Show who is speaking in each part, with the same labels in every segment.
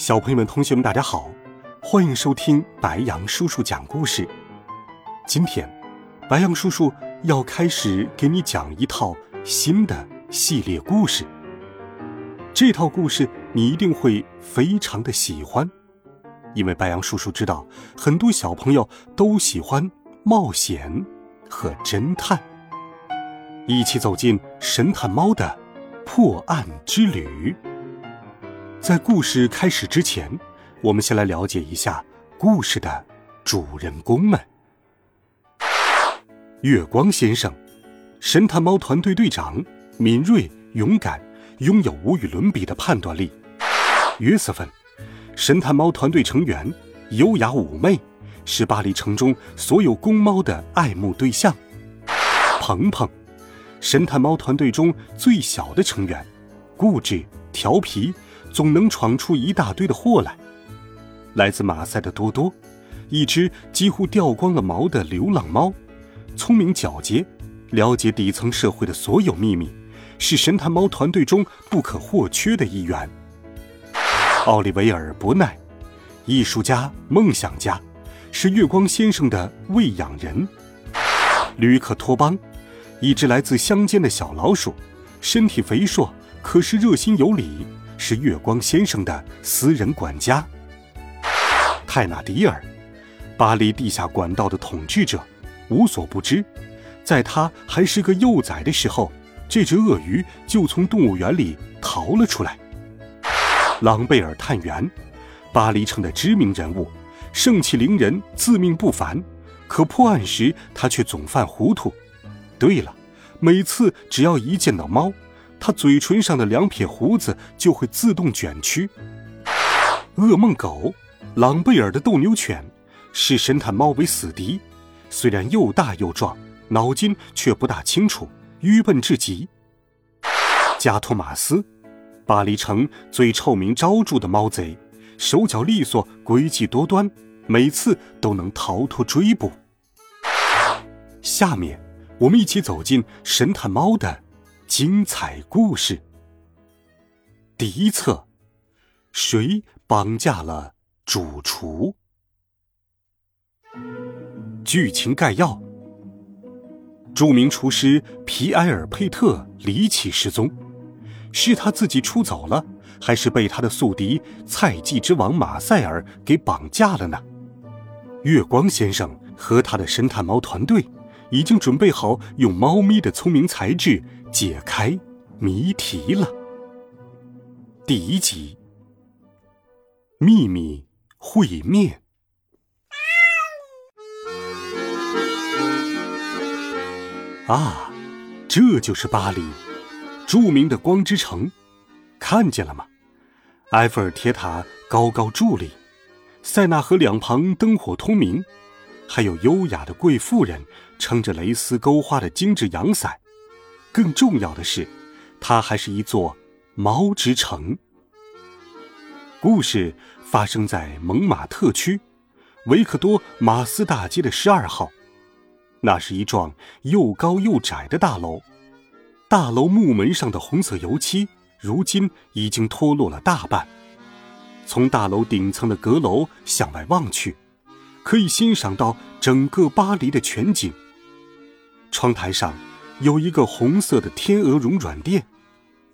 Speaker 1: 小朋友们、同学们，大家好，欢迎收听白羊叔叔讲故事。今天，白羊叔叔要开始给你讲一套新的系列故事。这套故事你一定会非常的喜欢，因为白羊叔叔知道很多小朋友都喜欢冒险和侦探。一起走进神探猫的破案之旅。在故事开始之前，我们先来了解一下故事的主人公们。月光先生，神探猫团队队长，敏锐、勇敢，拥有无与伦比的判断力。约瑟芬，神探猫团队成员，优雅妩媚，是巴黎城中所有公猫的爱慕对象。鹏鹏，神探猫团队中最小的成员，固执、调皮。总能闯出一大堆的祸来。来自马赛的多多，一只几乎掉光了毛的流浪猫，聪明狡黠，了解底层社会的所有秘密，是神探猫团队中不可或缺的一员。奥利维尔·伯奈，艺术家、梦想家，是月光先生的喂养人。吕克·托邦，一只来自乡间的小老鼠，身体肥硕，可是热心有礼。是月光先生的私人管家，泰纳迪尔，巴黎地下管道的统治者，无所不知。在他还是个幼崽的时候，这只鳄鱼就从动物园里逃了出来。朗贝尔探员，巴黎城的知名人物，盛气凌人，自命不凡。可破案时他却总犯糊涂。对了，每次只要一见到猫。他嘴唇上的两撇胡子就会自动卷曲。噩梦狗，朗贝尔的斗牛犬，视神探猫为死敌。虽然又大又壮，脑筋却不大清楚，愚笨至极。加托马斯，巴黎城最臭名昭著的猫贼，手脚利索，诡计多端，每次都能逃脱追捕。下面，我们一起走进神探猫的。精彩故事。第一册，谁绑架了主厨？剧情概要：著名厨师皮埃尔·佩特离奇失踪，是他自己出走了，还是被他的宿敌菜季之王马塞尔给绑架了呢？月光先生和他的神探猫团队已经准备好用猫咪的聪明才智。解开谜题了。第一集，秘密会面。啊，这就是巴黎，著名的光之城，看见了吗？埃菲尔铁塔高高伫立，塞纳河两旁灯火通明，还有优雅的贵妇人撑着蕾丝钩花的精致阳伞。更重要的是，它还是一座毛织城。故事发生在蒙马特区维克多马斯大街的十二号，那是一幢又高又窄的大楼。大楼木门上的红色油漆，如今已经脱落了大半。从大楼顶层的阁楼向外望去，可以欣赏到整个巴黎的全景。窗台上。有一个红色的天鹅绒软垫，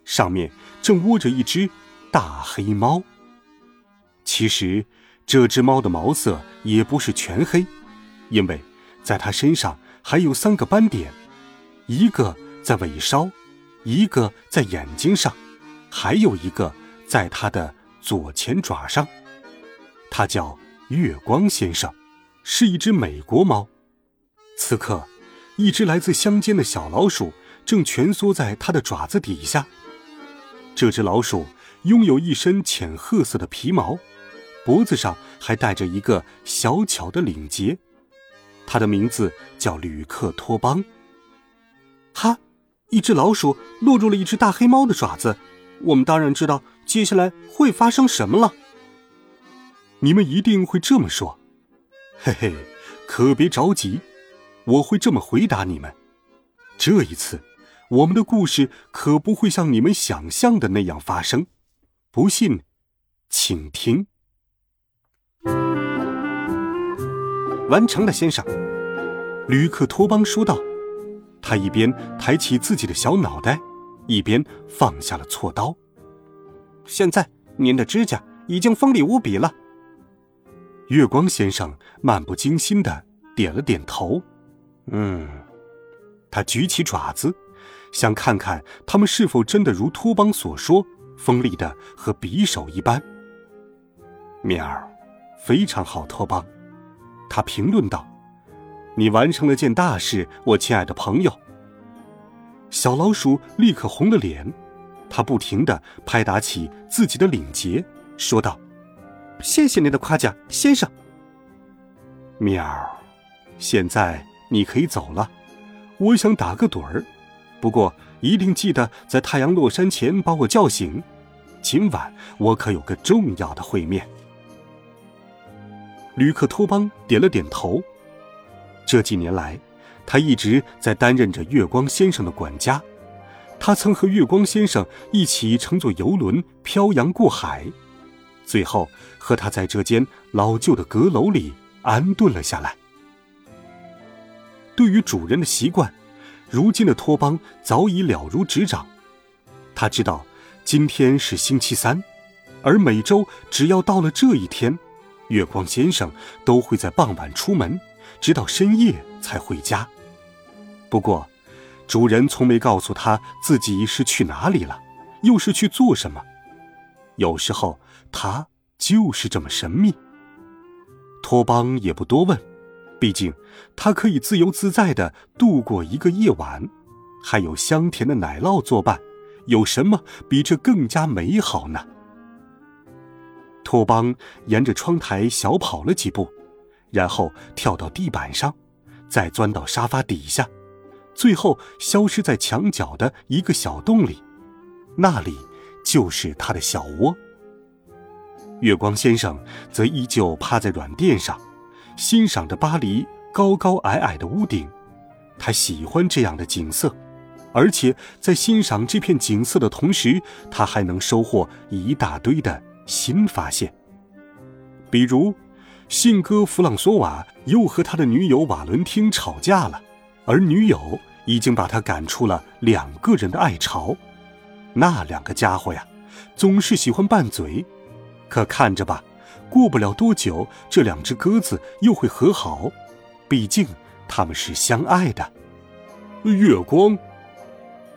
Speaker 1: 上面正窝着一只大黑猫。其实，这只猫的毛色也不是全黑，因为在它身上还有三个斑点，一个在尾梢，一个在眼睛上，还有一个在它的左前爪上。它叫月光先生，是一只美国猫。此刻。一只来自乡间的小老鼠正蜷缩在它的爪子底下。这只老鼠拥有一身浅褐色的皮毛，脖子上还带着一个小巧的领结。它的名字叫吕克托邦。哈，一只老鼠落入了一只大黑猫的爪子，我们当然知道接下来会发生什么了。你们一定会这么说，嘿嘿，可别着急，我会这么回答你们。这一次，我们的故事可不会像你们想象的那样发生。不信，请听。完成了，先生。吕克托邦说道。他一边抬起自己的小脑袋，一边放下了锉刀。现在，您的指甲已经锋利无比了。月光先生漫不经心的点了点头。嗯，他举起爪子，想看看他们是否真的如托邦所说，锋利的和匕首一般。喵，非常好，托邦。他评论道：“你完成了件大事，我亲爱的朋友。”小老鼠立刻红了脸，它不停的拍打起自己的领结，说道：“谢谢您的夸奖，先生。”喵，现在你可以走了。我想打个盹儿，不过一定记得在太阳落山前把我叫醒。今晚我可有个重要的会面。吕克托邦点了点头。这几年来，他一直在担任着月光先生的管家。他曾和月光先生一起乘坐游轮漂洋过海，最后和他在这间老旧的阁楼里安顿了下来。对于主人的习惯，如今的托邦早已了如指掌。他知道今天是星期三，而每周只要到了这一天。月光先生都会在傍晚出门，直到深夜才回家。不过，主人从没告诉他自己是去哪里了，又是去做什么。有时候，他就是这么神秘。托邦也不多问，毕竟他可以自由自在的度过一个夜晚，还有香甜的奶酪作伴，有什么比这更加美好呢？托邦沿着窗台小跑了几步，然后跳到地板上，再钻到沙发底下，最后消失在墙角的一个小洞里。那里就是他的小窝。月光先生则依旧趴在软垫上，欣赏着巴黎高高矮矮的屋顶。他喜欢这样的景色，而且在欣赏这片景色的同时，他还能收获一大堆的。新发现，比如，信鸽弗朗索瓦又和他的女友瓦伦汀吵架了，而女友已经把他赶出了两个人的爱巢。那两个家伙呀，总是喜欢拌嘴。可看着吧，过不了多久，这两只鸽子又会和好，毕竟他们是相爱的。月光，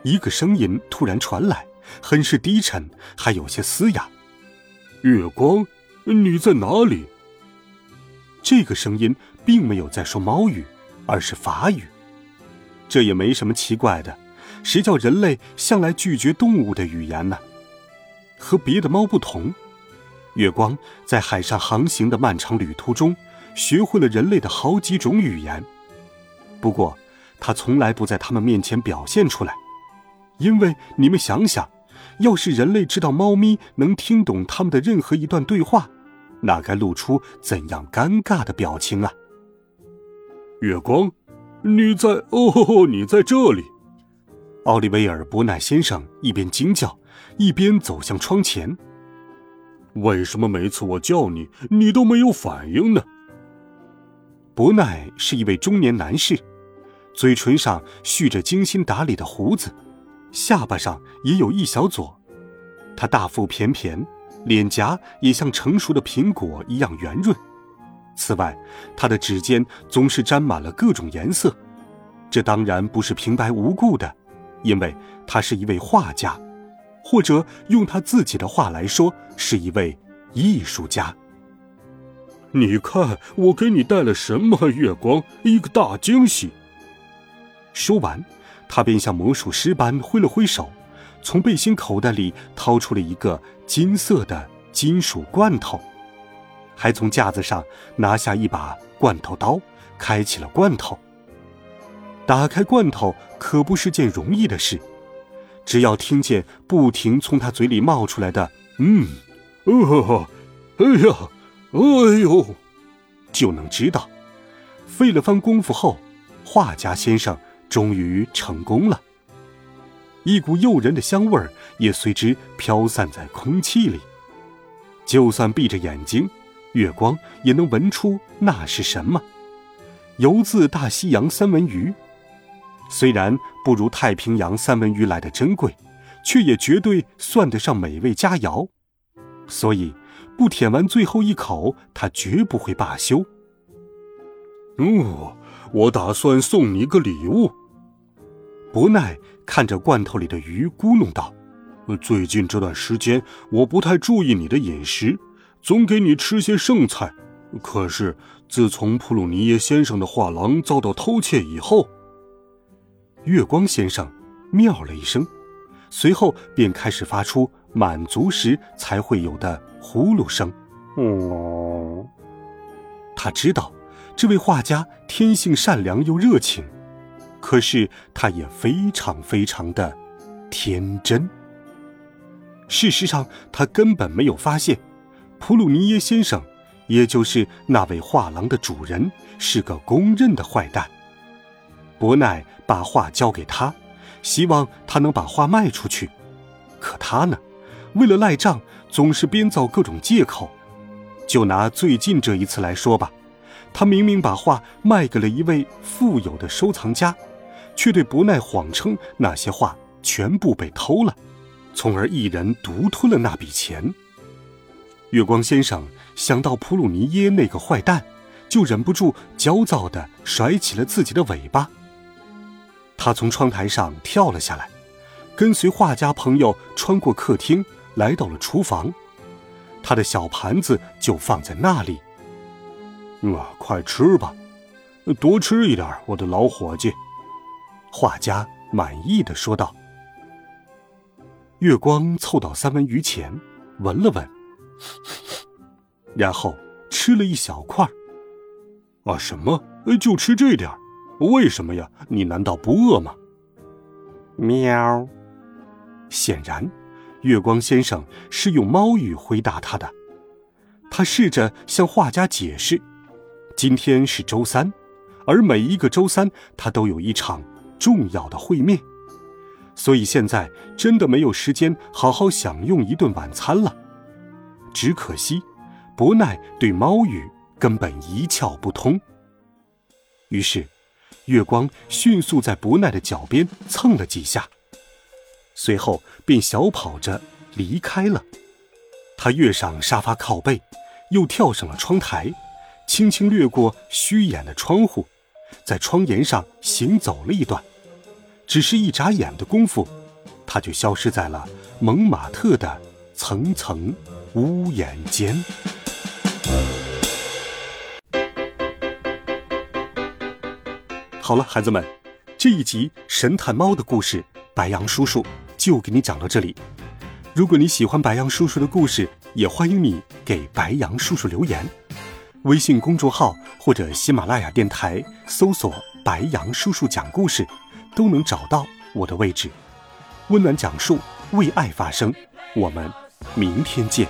Speaker 1: 一个声音突然传来，很是低沉，还有些嘶哑。月光，你在哪里？这个声音并没有在说猫语，而是法语。这也没什么奇怪的，谁叫人类向来拒绝动物的语言呢？和别的猫不同，月光在海上航行的漫长旅途中，学会了人类的好几种语言。不过，他从来不在他们面前表现出来，因为你们想想。要是人类知道猫咪能听懂他们的任何一段对话，那该露出怎样尴尬的表情啊！月光，你在哦，你在这里！奥利维尔·伯奈先生一边惊叫，一边走向窗前。为什么每次我叫你，你都没有反应呢？伯奈是一位中年男士，嘴唇上蓄着精心打理的胡子。下巴上也有一小撮，他大腹便便，脸颊也像成熟的苹果一样圆润。此外，他的指尖总是沾满了各种颜色，这当然不是平白无故的，因为他是一位画家，或者用他自己的话来说，是一位艺术家。你看，我给你带了什么？月光，一个大惊喜。说完。他便像魔术师般挥了挥手，从背心口袋里掏出了一个金色的金属罐头，还从架子上拿下一把罐头刀，开起了罐头。打开罐头可不是件容易的事，只要听见不停从他嘴里冒出来的“嗯，哦，哎呀，哎呦”，就能知道。费了番功夫后，画家先生终于成功了。一股诱人的香味儿也随之飘散在空气里，就算闭着眼睛，月光也能闻出那是什么——游自大西洋三文鱼。虽然不如太平洋三文鱼来的珍贵，却也绝对算得上美味佳肴。所以，不舔完最后一口，他绝不会罢休。哦，我打算送你个礼物。伯奈看着罐头里的鱼，咕哝道：“最近这段时间，我不太注意你的饮食，总给你吃些剩菜。可是自从普鲁尼耶先生的画廊遭到偷窃以后，月光先生妙了一声，随后便开始发出满足时才会有的呼噜声。哦，他知道，这位画家天性善良又热情。”可是他也非常非常的天真。事实上，他根本没有发现，普鲁尼耶先生，也就是那位画廊的主人，是个公认的坏蛋。伯奈把画交给他，希望他能把画卖出去。可他呢，为了赖账，总是编造各种借口。就拿最近这一次来说吧，他明明把画卖给了一位富有的收藏家。却对伯奈谎称那些画全部被偷了，从而一人独吞了那笔钱。月光先生想到普鲁尼耶那个坏蛋，就忍不住焦躁地甩起了自己的尾巴。他从窗台上跳了下来，跟随画家朋友穿过客厅，来到了厨房。他的小盘子就放在那里。啊，快吃吧，多吃一点，我的老伙计。画家满意的说道：“月光凑到三文鱼前，闻了闻，然后吃了一小块。啊，什么？就吃这点为什么呀？你难道不饿吗？”喵。显然，月光先生是用猫语回答他的。他试着向画家解释：今天是周三，而每一个周三他都有一场。重要的会面，所以现在真的没有时间好好享用一顿晚餐了。只可惜，伯奈对猫语根本一窍不通。于是，月光迅速在不奈的脚边蹭了几下，随后便小跑着离开了。他跃上沙发靠背，又跳上了窗台，轻轻掠过虚掩的窗户。在窗沿上行走了一段，只是一眨眼的功夫，他就消失在了蒙马特的层层屋檐间。好了，孩子们，这一集神探猫的故事，白羊叔叔就给你讲到这里。如果你喜欢白羊叔叔的故事，也欢迎你给白羊叔叔留言。微信公众号或者喜马拉雅电台搜索“白杨叔叔讲故事”，都能找到我的位置。温暖讲述，为爱发声。我们明天见，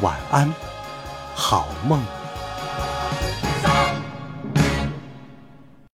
Speaker 1: 晚安，好梦。